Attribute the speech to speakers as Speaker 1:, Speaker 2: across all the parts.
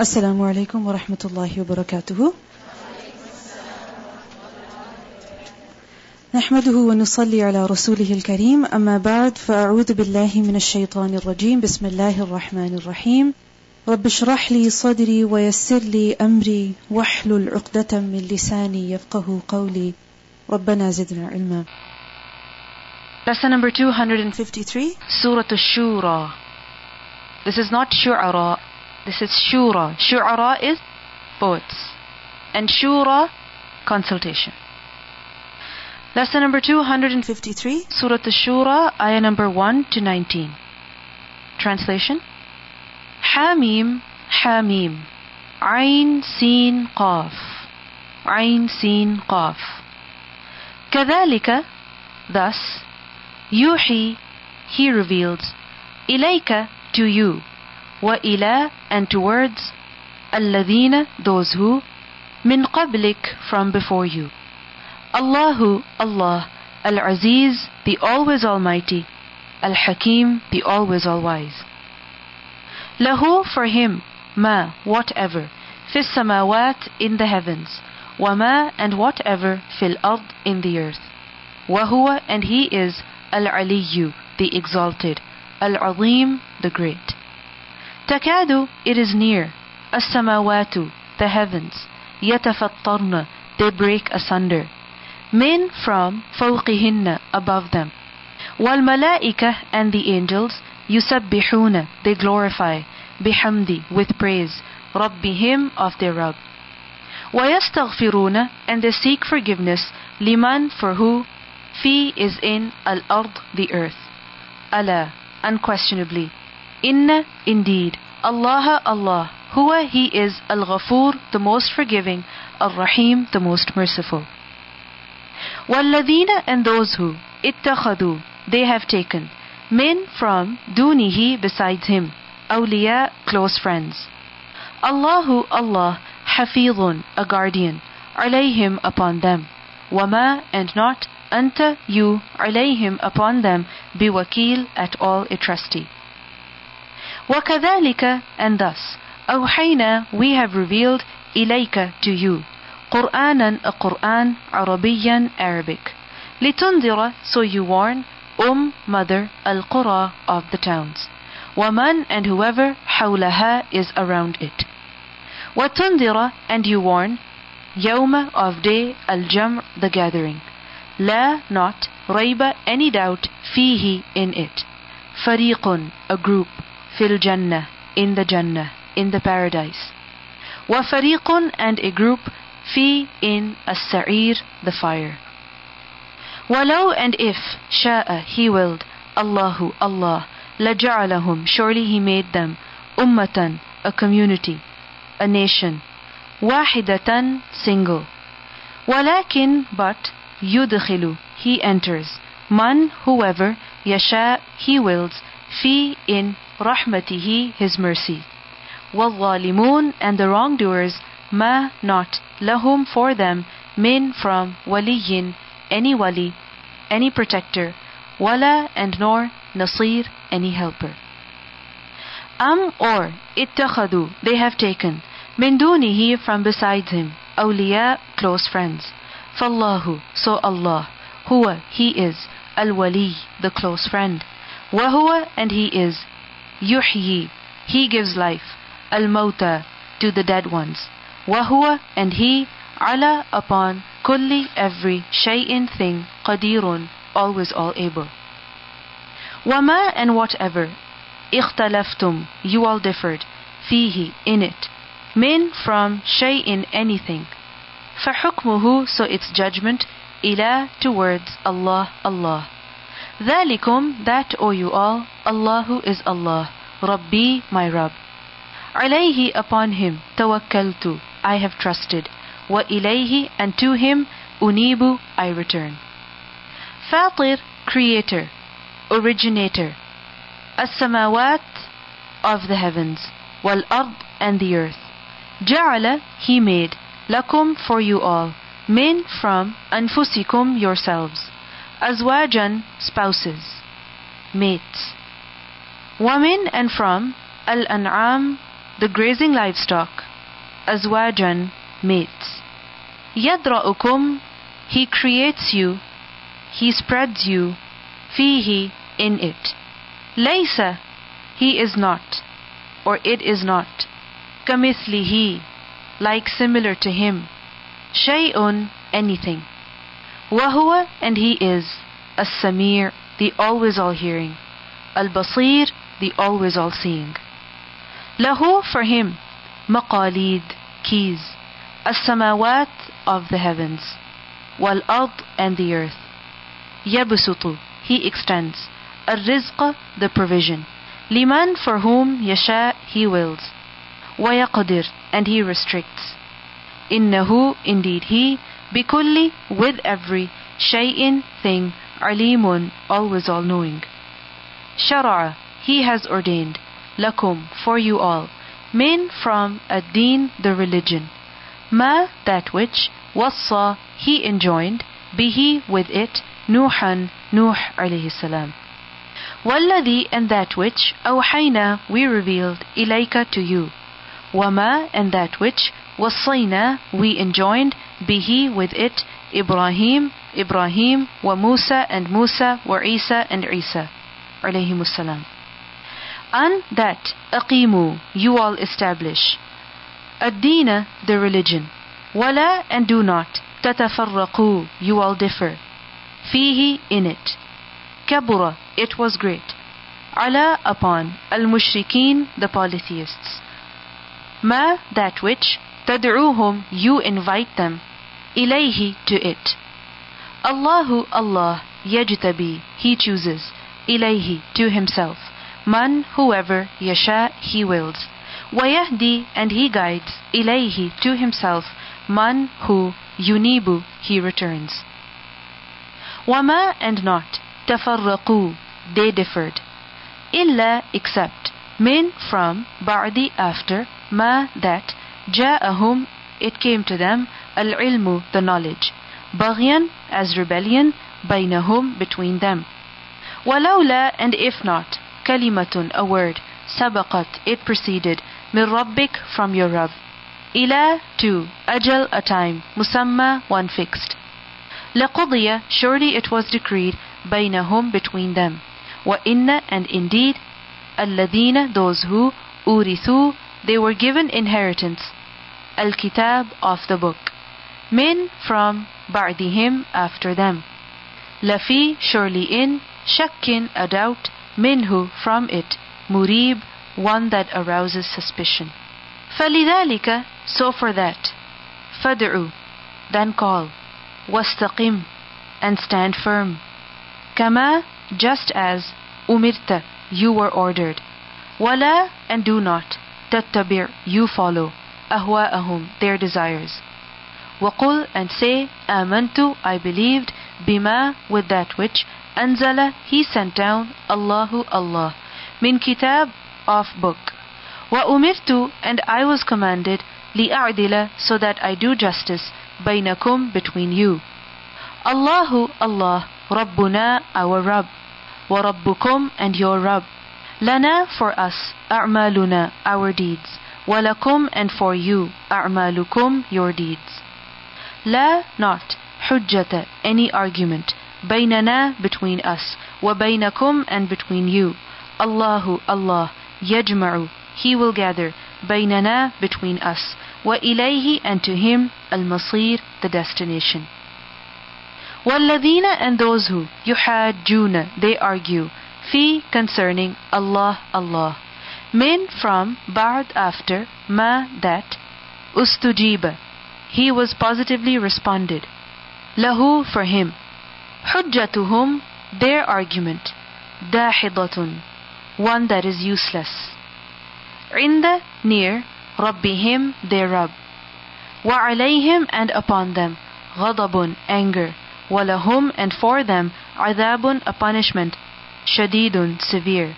Speaker 1: السلام عليكم ورحمة الله وبركاته. نحمده ونصلي على رسوله الكريم. أما بعد فأعوذ بالله من الشيطان الرجيم. بسم الله الرحمن الرحيم. رب اشرح لي صدري ويسر لي أمري. واحلل عقدة من لساني يفقه قولي. ربنا زدنا علما.
Speaker 2: Lesson number 253,
Speaker 1: 53
Speaker 2: Surah Ash-Shura. This is not Shu'ara, this is Shura. Shu'ara is poets. And Shura, consultation. Lesson number 253,
Speaker 1: 53
Speaker 2: Surah Ash-Shura, ayah number 1 to 19. Translation Hamim, Hamim. Ain, Sin, Qaf. Ain, Sin, Qaf. كذلك, thus, Yuhi, he reveals, Ilayka, to you, ila, and towards, Alladhina, those who, min qablik, from before you. Allahu, Allah, Al-Aziz, the always Almighty, Al-Hakim, the always All-Wise. Lahu, for him, ma, whatever, fis samawat, in the heavens, ma, and whatever, fil ard, in the earth. Wahuwa, and he is Al-Aliyu, the exalted, Al-Azim, the great. Takadu, it is near, As-samawatu, the heavens, Yatafattarna, they break asunder. Min from fawqihinna, above them. Wal malaika and the angels, yusabbihuna, they glorify, bihamdi, with praise, rabbihim of their Rabb. ويستغفرون and they seek forgiveness liman for who fi is in al ard the earth Allah unquestionably Inna, indeed, Allah, Allah, Huwa, He is Al Ghafoor, the most forgiving, Al Rahim, the most merciful. Walladina and those who, ittakhadu, they have taken, men from dunihi besides him, awliya, close friends. Allahu Allah, hafizun, a guardian, alayhim upon them. Wama and not anta you alayhim upon them biwakil at all a trustee. وَكَذَلِكَ and thus أوحينا we have revealed إليك to you. قرآنا a Quran عربيا Arabic. لتنذر so you warn أم mother القرى of the towns. ومن and whoever حولها is around it. وتنذر and you warn يوم of day الْجَمْعِ the gathering. لا not ريب any doubt فيه in it. فريق a group fil jannah, in the jannah, in the paradise. Wa fariqun and a group fi in as-sa'ir, the fire. Walau and if sha'a he willed Allahu Allah laja'alahum surely he made them ummatan a community a nation wahidatan single walakin but yudkhilu he enters man whoever yasha he wills fi in رحمته his mercy والظالمون and the wrongdoers ما not لهم for them min from ولي any wali any protector ولا and nor nasir any helper Am or اتخذوا they have taken من دونه from besides him awliya close friends فالله so Allah huwa he is al-wali the close friend وهو and he is yuhyi he gives life al-mauta to the dead ones وهو and he ala upon kulli every shay'in thing qadirun always all able وما and whatever اختلفتم you all differed فيه in it min from shay'in anything فحكمه so its judgment إلى towards Allah Allah ذلكم that O you all Allahu is Allah Rabbi, my Rabb. Alayhi, upon him, tawakkaltu, I have trusted. Wa ilayhi, and to him, unibu, I return. Fatir, creator, originator. As-samawat, of the heavens. Wal ard, and the earth. Ja'ala, he made. Lakum, for you all. Min, from. Anfusikum, yourselves. Azwajan, spouses. Mates. Wamin and from al-an'am, the grazing livestock, azwajan, mates. يَدْرَأُكُمْ He creates you, He spreads you, fihi, in it. لَيْسَ He is not, or it is not. كَمِثْلِهِ Like similar to him. شَيْءٌ Anything. وَهُوَ And he is, as sami' the always all-hearing. Al-Basir the always all seeing. Lahu for him, maqalid, keys, as-samawat of the heavens, wal-ard and the earth. Yabusutu, he extends, ar-rizq, the provision. Liman for whom yasha, he wills. Wayaqadir, and he restricts. Innahu, indeed he, bikulli, with every, shay'in, thing, alimun, always all-knowing. Shara'a, he has ordained, lakum, for you all, min from ad-deen, the religion. Ma, that which, wassa, he enjoined, be he with it, Nuhan, Nuh alayhi salam. Walladhi, and that which, awhayna, we revealed, ilayka to you. Wama, and that which, wasayna, we enjoined, be he with it, Ibrahim, Ibrahim, wa Musa, and Musa, wa Isa, and Isa, alayhi salam and that aqimu you all establish. Ad-dina the religion. Wala and do not. Tatafarraqu you all differ. Fihi in it. Kabura it was great. Ala upon al-mushrikeen the polytheists. Ma that which tad'uhum you invite them. Ilayhi to it. Allahu Allah yajtabi he chooses. Ilayhi to himself. Man, whoever, yasha, he wills. Wayahdi, and he guides, ilayhi, to himself, man who, yunibu, he returns. Wama, and not, tafarraqu, they differed. Illa, except, min, from, ba'di, after, ma, that, ja'ahum, it came to them, al-ilmu, the knowledge. Baghyan, as rebellion, bainahum, between them. Walaula, and if not, كلمة a word سبقت it preceded من ربك from your Rabb إلى to أجل a time مسمى one fixed لقضي surely it was decreed بينهم between them وإن and indeed الذين those who أورثوا they were given inheritance الكتاب of the book من from بعدهم after them لفي surely in شك a doubt منه from it مريب one that arouses suspicion فلذلك so for that فادعوا then call واستقم and stand firm كما just as أمرت you were ordered ولا and do not تتبع you follow أهواءهم their desires وقل and say آمنت I believed بما with that which Anzala, he sent down, Allahu Allah, min kitab, of book. Wa umirtu, and I was commanded, li'adila, so that I do justice, bainakum, between you. Allahu Allah, Rabbuna, our Rabb, wa Rabbukum, and your Rabb. Lana, for us, a'maluna, our deeds. Walakum and for you, a'malukum, your deeds. La, not, hujjata, any argument. بيننا between us وبينكم and between you الله Allah يجمع he will gather بيننا between us وإليه and to him المصير the destination والذين and those who يحاجون they argue في concerning Allah Allah من from بعد after ما that استجيب he was positively responded له for him حجتهم their argument داحضة one that is useless عند near ربهم their Rabb وعليهم and upon them غضب anger ولهم and for them عذاب a punishment شديد severe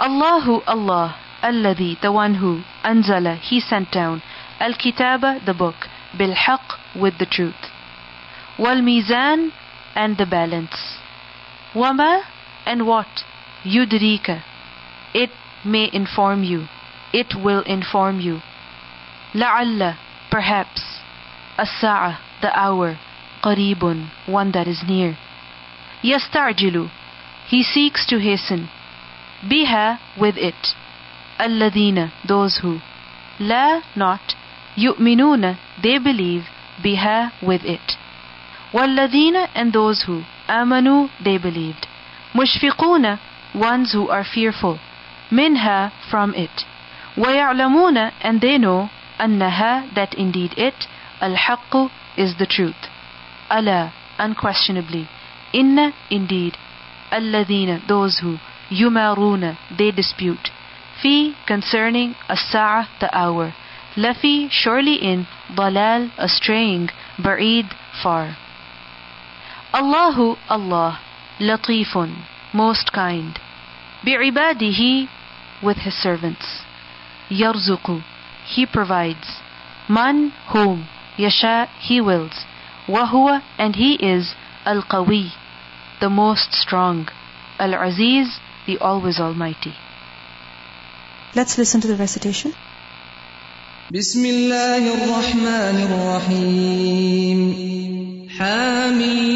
Speaker 2: الله Allah الذي the one who أنزل he sent down الكتاب the book بالحق with the truth والميزان and the balance. Wama and what? Yudrika. It may inform you. It will inform you. La'alla, perhaps. As-sa'a, the hour. Qaribun, one that is near. Yastarjilu, he seeks to hasten. Biha, with it. Alladina, those who. La, not. Yu'minuna, they believe. Biha, with it. وَالَّذِينَ and those who amanu they believed. مُشْفِقُونَ ones who are fearful. Minha from it. وَيَعْلَمُونَ and they know أَنَّهَا that indeed it الْحَقُّ is the truth. Allah unquestionably. Inna indeed. Alladina those who yumaruna they dispute. Fi concerning as-sa'ah the hour. Lafi surely in dalal a straying ba'id far. Allahu, Allah. Latifun, most kind. بعباده, with his servants. يرزق, he provides. Man, whom. Yasha, he wills. Wahuwa, and he is. Al-Qawi, the most strong. Al-Aziz, the always almighty.
Speaker 1: Let's listen to the recitation.
Speaker 3: بسم الله الرحمن الرحيم حميم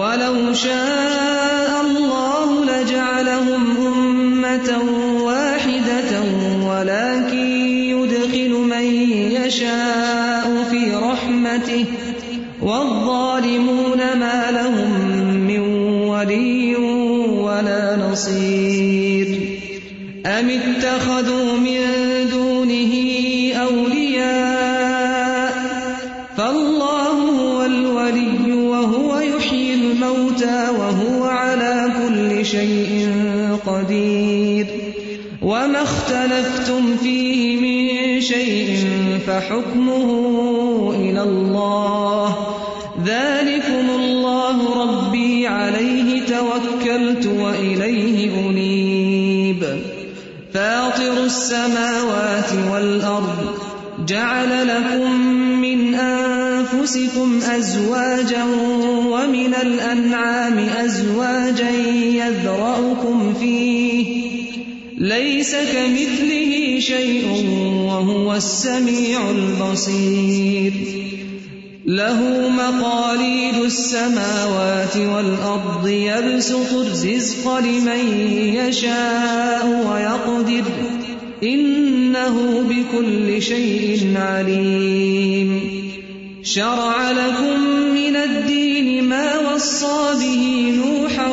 Speaker 3: ولو شاء الله لجعلهم أمة واحدة ولكن يدخل من يشاء في رحمته. والظالمون اختلفتم فيه من شيء فحكمه إلى الله. ذلكم الله ربي عليه توكلت وإليه أنيب. فاطر السماوات والأرض جعل لكم من أنفسكم أزواجا ومن الأنعام أزواجا كمثله شيء وهو السميع البصير. له مقاليد السماوات والأرض يبسط الرزق لمن يشاء ويقدر. إنه بكل شيء عليم. شرع لكم من الدين ما وصى به نوحا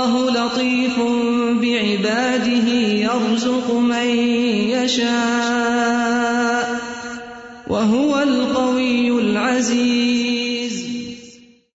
Speaker 3: لطيف بعباده يرزق من يشاء.